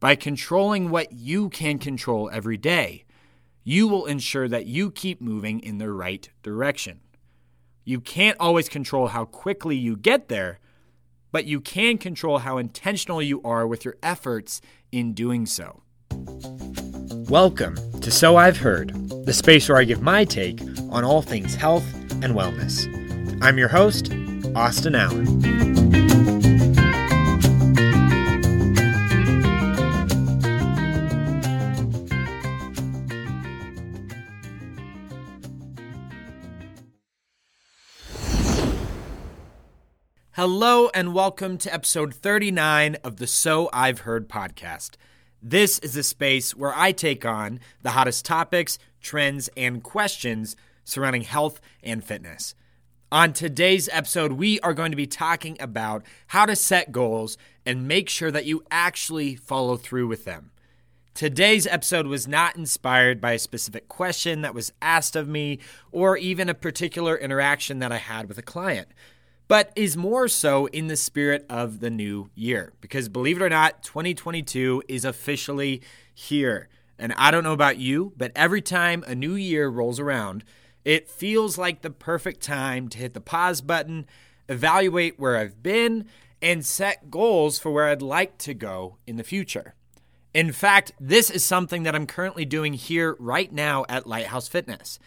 By controlling what you can control every day, you will ensure that you keep moving in the right direction. You can't always control how quickly you get there, but you can control how intentional you are with your efforts in doing so. Welcome to So I've Heard, the space where I give my take on all things health and wellness. I'm your host, Austin Allen. Hello, and welcome to episode 39 of the So I've Heard podcast. This is a space where I take on the hottest topics, trends, and questions surrounding health and fitness. On today's episode, we are going to be talking about how to set goals and make sure that you actually follow through with them. Today's episode was not inspired by a specific question that was asked of me or even a particular interaction that I had with a client but is more so in the spirit of the new year. Because believe it or not, 2022 is officially here. And I don't know about you, but every time a new year rolls around, it feels like the perfect time to hit the pause button, evaluate where I've been, and set goals for where I'd like to go in the future. In fact, this is something that I'm currently doing here right now at Lighthouse Fitness.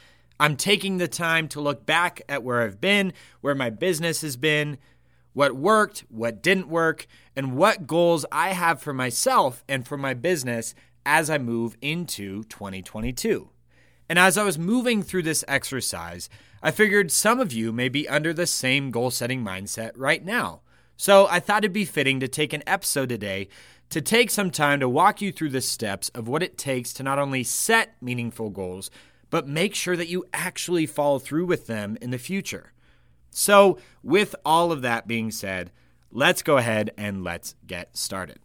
I'm taking the time to look back at where I've been, where my business has been, what worked, what didn't work, and what goals I have for myself and for my business as I move into 2022. And as I was moving through this exercise, I figured some of you may be under the same goal setting mindset right now. So I thought it'd be fitting to take an episode today to take some time to walk you through the steps of what it takes to not only set meaningful goals, but make sure that you actually follow through with them in the future. So, with all of that being said, let's go ahead and let's get started.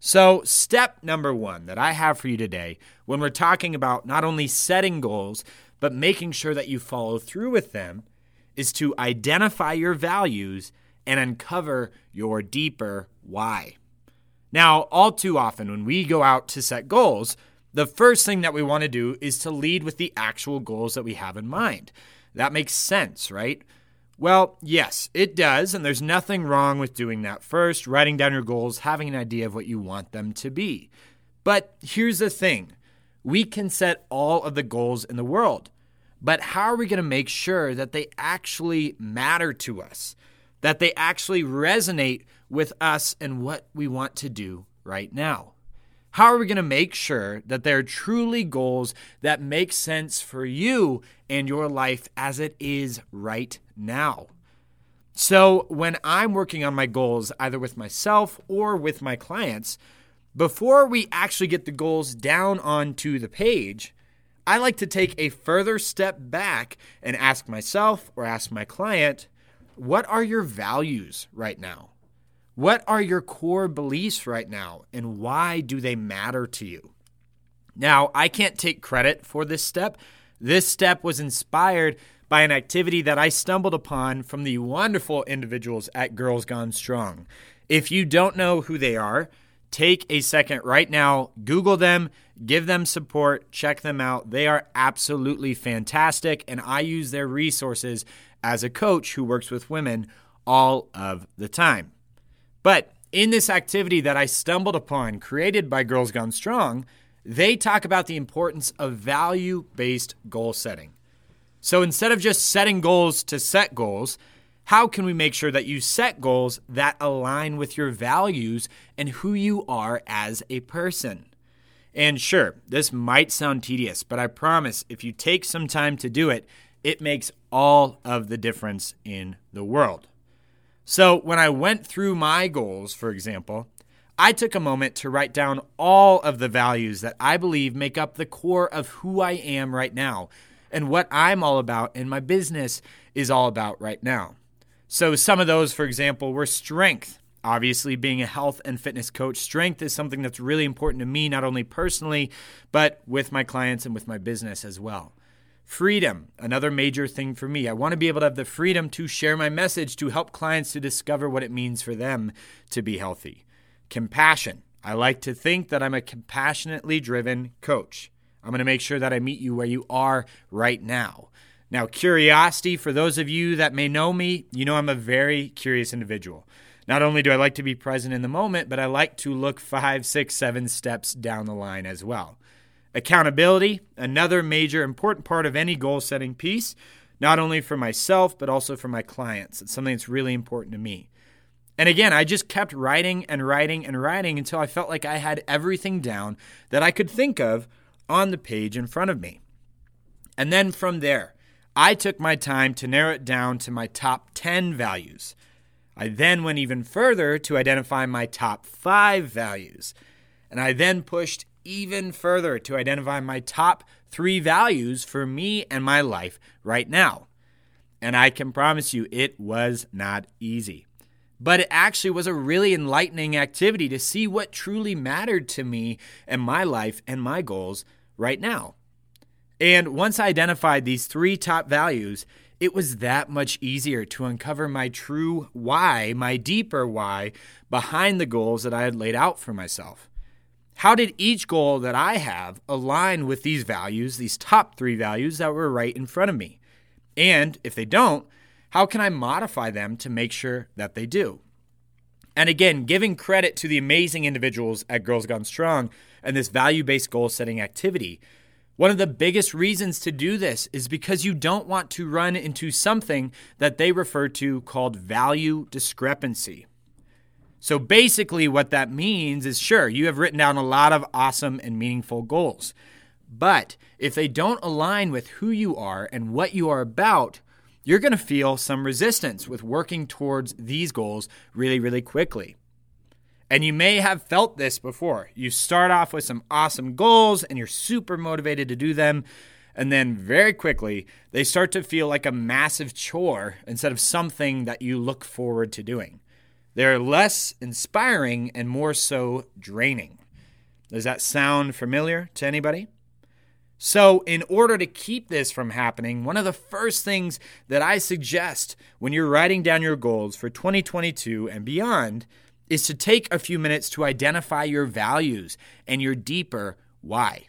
So, step number one that I have for you today when we're talking about not only setting goals, but making sure that you follow through with them is to identify your values and uncover your deeper why. Now, all too often when we go out to set goals, the first thing that we want to do is to lead with the actual goals that we have in mind. That makes sense, right? Well, yes, it does, and there's nothing wrong with doing that first, writing down your goals, having an idea of what you want them to be. But here's the thing we can set all of the goals in the world, but how are we going to make sure that they actually matter to us, that they actually resonate with us and what we want to do right now? How are we going to make sure that they're truly goals that make sense for you and your life as it is right now? So, when I'm working on my goals, either with myself or with my clients, before we actually get the goals down onto the page, I like to take a further step back and ask myself or ask my client, what are your values right now? What are your core beliefs right now, and why do they matter to you? Now, I can't take credit for this step. This step was inspired by an activity that I stumbled upon from the wonderful individuals at Girls Gone Strong. If you don't know who they are, take a second right now, Google them, give them support, check them out. They are absolutely fantastic, and I use their resources as a coach who works with women all of the time. But in this activity that I stumbled upon, created by Girls Gone Strong, they talk about the importance of value based goal setting. So instead of just setting goals to set goals, how can we make sure that you set goals that align with your values and who you are as a person? And sure, this might sound tedious, but I promise if you take some time to do it, it makes all of the difference in the world. So, when I went through my goals, for example, I took a moment to write down all of the values that I believe make up the core of who I am right now and what I'm all about and my business is all about right now. So, some of those, for example, were strength. Obviously, being a health and fitness coach, strength is something that's really important to me, not only personally, but with my clients and with my business as well. Freedom, another major thing for me. I want to be able to have the freedom to share my message to help clients to discover what it means for them to be healthy. Compassion, I like to think that I'm a compassionately driven coach. I'm going to make sure that I meet you where you are right now. Now, curiosity, for those of you that may know me, you know I'm a very curious individual. Not only do I like to be present in the moment, but I like to look five, six, seven steps down the line as well. Accountability, another major important part of any goal setting piece, not only for myself, but also for my clients. It's something that's really important to me. And again, I just kept writing and writing and writing until I felt like I had everything down that I could think of on the page in front of me. And then from there, I took my time to narrow it down to my top 10 values. I then went even further to identify my top five values. And I then pushed even further to identify my top three values for me and my life right now. And I can promise you, it was not easy. But it actually was a really enlightening activity to see what truly mattered to me and my life and my goals right now. And once I identified these three top values, it was that much easier to uncover my true why, my deeper why behind the goals that I had laid out for myself. How did each goal that I have align with these values, these top three values that were right in front of me? And if they don't, how can I modify them to make sure that they do? And again, giving credit to the amazing individuals at Girls Gone Strong and this value based goal setting activity one of the biggest reasons to do this is because you don't want to run into something that they refer to called value discrepancy. So basically, what that means is sure, you have written down a lot of awesome and meaningful goals. But if they don't align with who you are and what you are about, you're going to feel some resistance with working towards these goals really, really quickly. And you may have felt this before. You start off with some awesome goals and you're super motivated to do them. And then very quickly, they start to feel like a massive chore instead of something that you look forward to doing. They're less inspiring and more so draining. Does that sound familiar to anybody? So, in order to keep this from happening, one of the first things that I suggest when you're writing down your goals for 2022 and beyond is to take a few minutes to identify your values and your deeper why.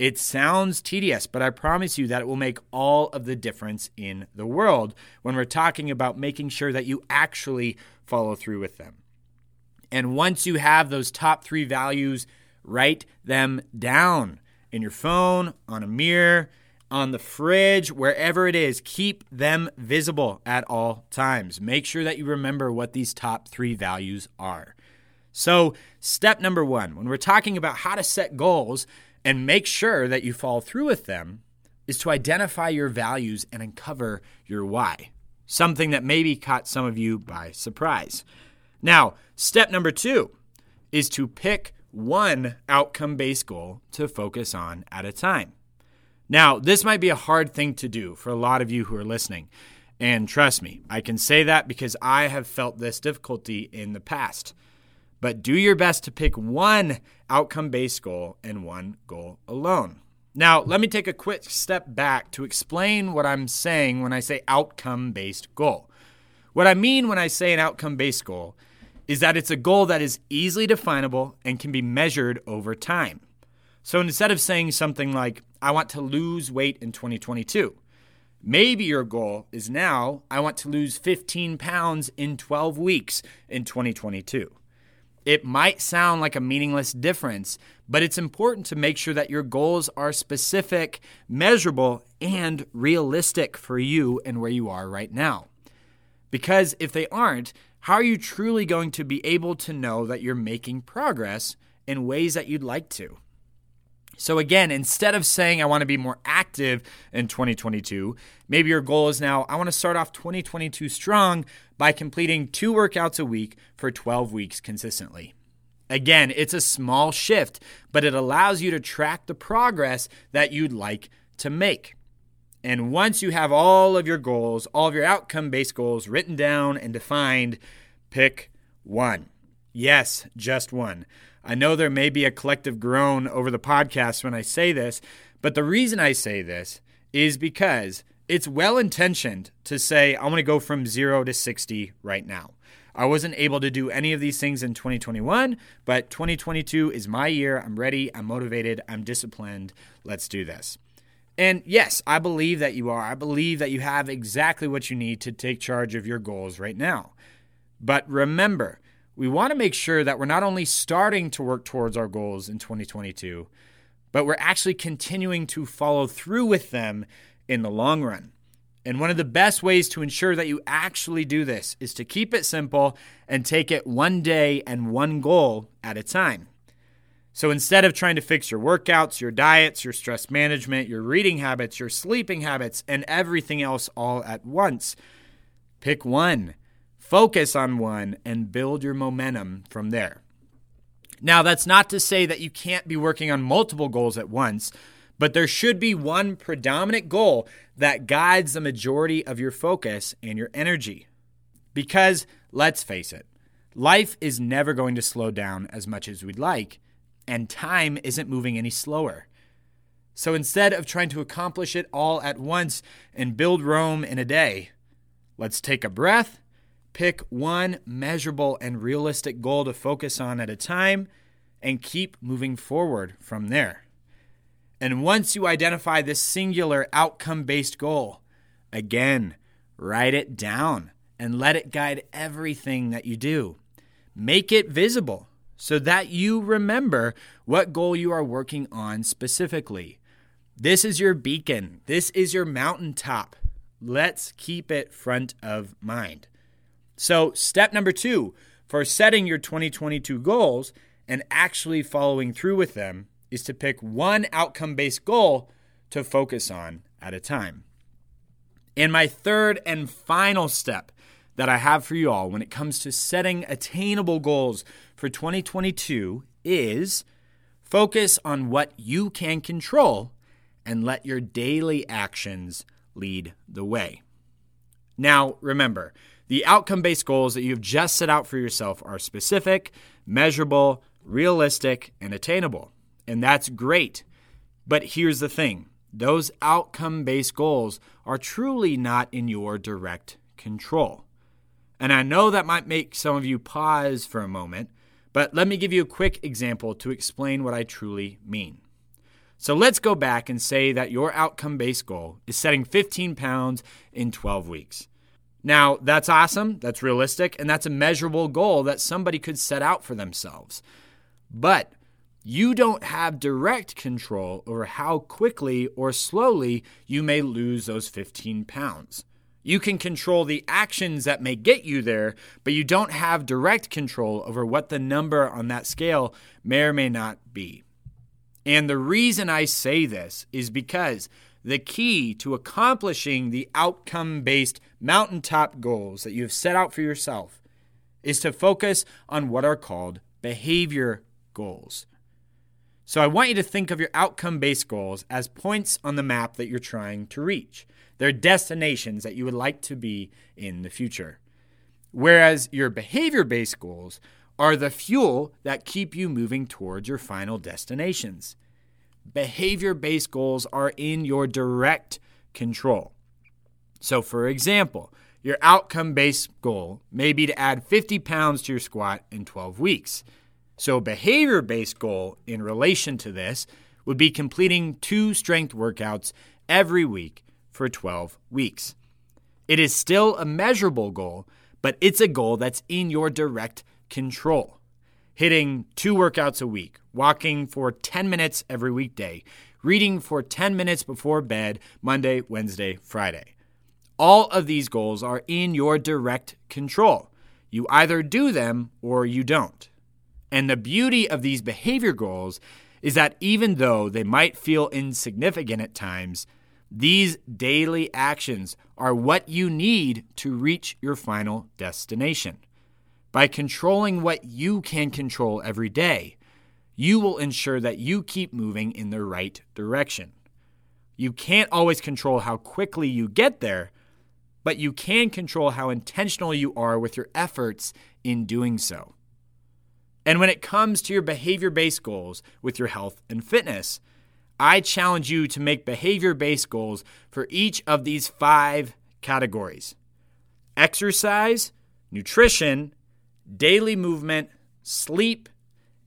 It sounds tedious, but I promise you that it will make all of the difference in the world when we're talking about making sure that you actually follow through with them. And once you have those top three values, write them down in your phone, on a mirror, on the fridge, wherever it is, keep them visible at all times. Make sure that you remember what these top three values are. So, step number one, when we're talking about how to set goals and make sure that you follow through with them, is to identify your values and uncover your why. Something that maybe caught some of you by surprise. Now, step number two is to pick one outcome based goal to focus on at a time. Now, this might be a hard thing to do for a lot of you who are listening. And trust me, I can say that because I have felt this difficulty in the past. But do your best to pick one outcome based goal and one goal alone. Now, let me take a quick step back to explain what I'm saying when I say outcome based goal. What I mean when I say an outcome based goal is that it's a goal that is easily definable and can be measured over time. So instead of saying something like, I want to lose weight in 2022, maybe your goal is now, I want to lose 15 pounds in 12 weeks in 2022. It might sound like a meaningless difference, but it's important to make sure that your goals are specific, measurable, and realistic for you and where you are right now. Because if they aren't, how are you truly going to be able to know that you're making progress in ways that you'd like to? So, again, instead of saying I want to be more active in 2022, maybe your goal is now I want to start off 2022 strong by completing two workouts a week for 12 weeks consistently. Again, it's a small shift, but it allows you to track the progress that you'd like to make. And once you have all of your goals, all of your outcome based goals written down and defined, pick one. Yes, just one. I know there may be a collective groan over the podcast when I say this, but the reason I say this is because it's well intentioned to say, I want to go from zero to 60 right now. I wasn't able to do any of these things in 2021, but 2022 is my year. I'm ready, I'm motivated, I'm disciplined. Let's do this. And yes, I believe that you are. I believe that you have exactly what you need to take charge of your goals right now. But remember, we want to make sure that we're not only starting to work towards our goals in 2022, but we're actually continuing to follow through with them in the long run. And one of the best ways to ensure that you actually do this is to keep it simple and take it one day and one goal at a time. So instead of trying to fix your workouts, your diets, your stress management, your reading habits, your sleeping habits, and everything else all at once, pick one, focus on one, and build your momentum from there. Now, that's not to say that you can't be working on multiple goals at once, but there should be one predominant goal that guides the majority of your focus and your energy. Because let's face it, life is never going to slow down as much as we'd like, and time isn't moving any slower. So instead of trying to accomplish it all at once and build Rome in a day, let's take a breath Pick one measurable and realistic goal to focus on at a time and keep moving forward from there. And once you identify this singular outcome based goal, again, write it down and let it guide everything that you do. Make it visible so that you remember what goal you are working on specifically. This is your beacon, this is your mountaintop. Let's keep it front of mind. So, step number two for setting your 2022 goals and actually following through with them is to pick one outcome based goal to focus on at a time. And my third and final step that I have for you all when it comes to setting attainable goals for 2022 is focus on what you can control and let your daily actions lead the way. Now, remember, the outcome based goals that you've just set out for yourself are specific, measurable, realistic, and attainable. And that's great. But here's the thing those outcome based goals are truly not in your direct control. And I know that might make some of you pause for a moment, but let me give you a quick example to explain what I truly mean. So let's go back and say that your outcome based goal is setting 15 pounds in 12 weeks. Now, that's awesome, that's realistic, and that's a measurable goal that somebody could set out for themselves. But you don't have direct control over how quickly or slowly you may lose those 15 pounds. You can control the actions that may get you there, but you don't have direct control over what the number on that scale may or may not be. And the reason I say this is because the key to accomplishing the outcome based mountaintop goals that you have set out for yourself is to focus on what are called behavior goals. So I want you to think of your outcome based goals as points on the map that you're trying to reach. They're destinations that you would like to be in the future. Whereas your behavior based goals are the fuel that keep you moving towards your final destinations. Behavior based goals are in your direct control. So, for example, your outcome based goal may be to add 50 pounds to your squat in 12 weeks. So, a behavior based goal in relation to this would be completing two strength workouts every week for 12 weeks. It is still a measurable goal, but it's a goal that's in your direct control hitting two workouts a week, walking for 10 minutes every weekday, reading for 10 minutes before bed Monday, Wednesday, Friday. All of these goals are in your direct control. You either do them or you don't. And the beauty of these behavior goals is that even though they might feel insignificant at times, these daily actions are what you need to reach your final destination. By controlling what you can control every day, you will ensure that you keep moving in the right direction. You can't always control how quickly you get there, but you can control how intentional you are with your efforts in doing so. And when it comes to your behavior based goals with your health and fitness, I challenge you to make behavior based goals for each of these five categories exercise, nutrition, daily movement, sleep,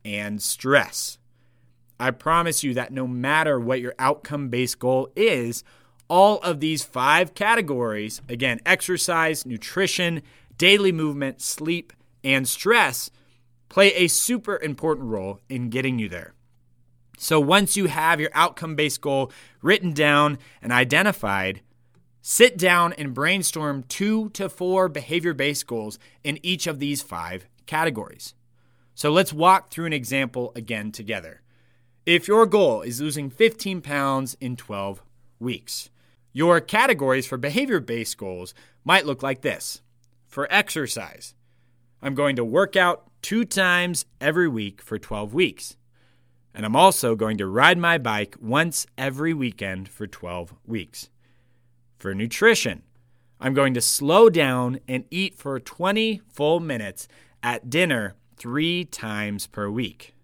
and stress. I promise you that no matter what your outcome based goal is, all of these five categories again, exercise, nutrition, daily movement, sleep, and stress play a super important role in getting you there. So once you have your outcome based goal written down and identified, sit down and brainstorm two to four behavior based goals in each of these five categories. So let's walk through an example again together. If your goal is losing 15 pounds in 12 weeks, your categories for behavior based goals might look like this. For exercise, I'm going to work out two times every week for 12 weeks. And I'm also going to ride my bike once every weekend for 12 weeks. For nutrition, I'm going to slow down and eat for 20 full minutes at dinner three times per week.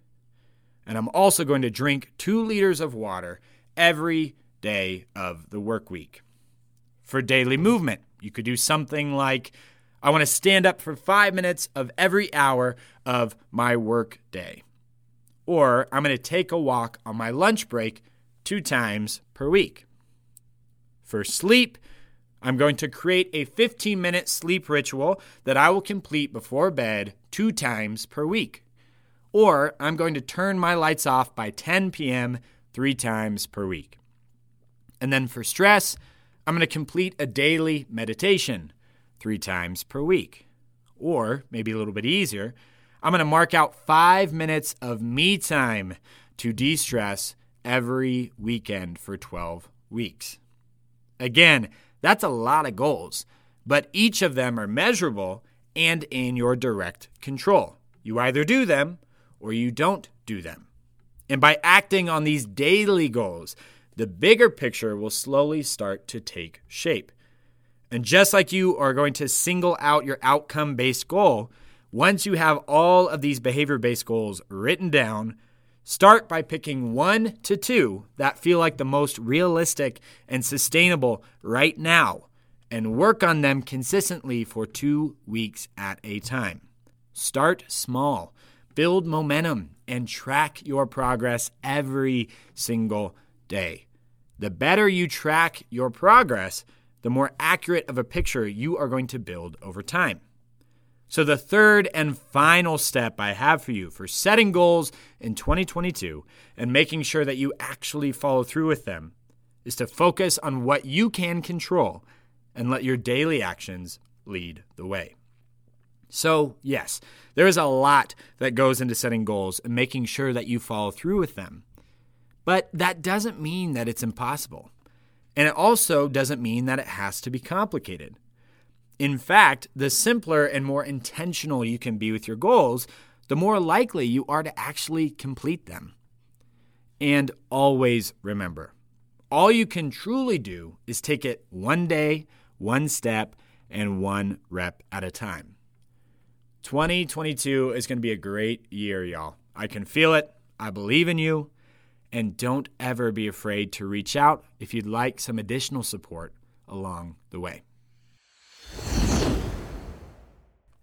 And I'm also going to drink two liters of water every day of the work week. For daily movement, you could do something like I want to stand up for five minutes of every hour of my work day. Or I'm going to take a walk on my lunch break two times per week. For sleep, I'm going to create a 15 minute sleep ritual that I will complete before bed two times per week. Or I'm going to turn my lights off by 10 p.m. three times per week. And then for stress, I'm going to complete a daily meditation three times per week. Or maybe a little bit easier, I'm going to mark out five minutes of me time to de stress every weekend for 12 weeks. Again, that's a lot of goals, but each of them are measurable and in your direct control. You either do them or you don't do them. And by acting on these daily goals, the bigger picture will slowly start to take shape. And just like you are going to single out your outcome based goal, once you have all of these behavior based goals written down, start by picking one to two that feel like the most realistic and sustainable right now and work on them consistently for two weeks at a time. Start small, build momentum, and track your progress every single day. The better you track your progress, the more accurate of a picture you are going to build over time. So, the third and final step I have for you for setting goals in 2022 and making sure that you actually follow through with them is to focus on what you can control and let your daily actions lead the way. So, yes, there is a lot that goes into setting goals and making sure that you follow through with them. But that doesn't mean that it's impossible. And it also doesn't mean that it has to be complicated. In fact, the simpler and more intentional you can be with your goals, the more likely you are to actually complete them. And always remember all you can truly do is take it one day, one step, and one rep at a time. 2022 is going to be a great year, y'all. I can feel it. I believe in you. And don't ever be afraid to reach out if you'd like some additional support along the way.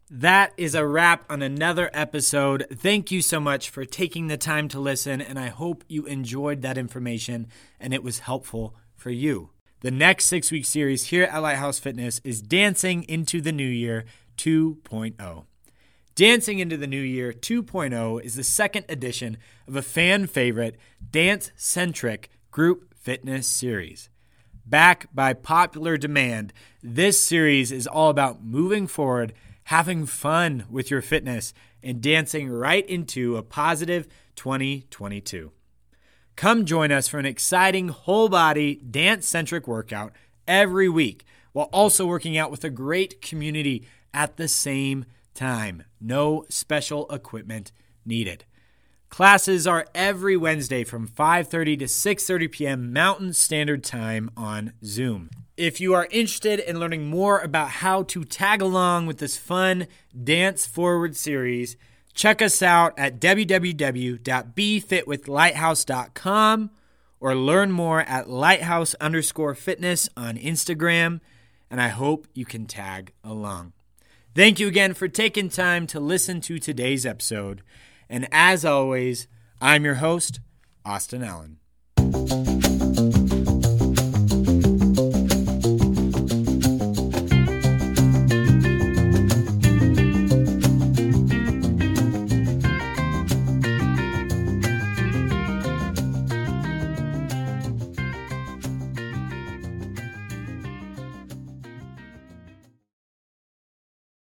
That is a wrap on another episode. Thank you so much for taking the time to listen, and I hope you enjoyed that information and it was helpful for you. The next six week series here at Lighthouse Fitness is Dancing into the New Year 2.0. Dancing into the New Year 2.0 is the second edition of a fan favorite dance centric group fitness series. Back by popular demand, this series is all about moving forward, having fun with your fitness, and dancing right into a positive 2022. Come join us for an exciting whole body dance centric workout every week while also working out with a great community at the same time. No special equipment needed. Classes are every Wednesday from 5:30 to 6:30 p.m. Mountain Standard Time on Zoom. If you are interested in learning more about how to tag along with this fun Dance Forward series, check us out at www.befitwithlighthouse.com or learn more at lighthouse underscore fitness on Instagram, and I hope you can tag along. Thank you again for taking time to listen to today's episode. And as always, I'm your host, Austin Allen.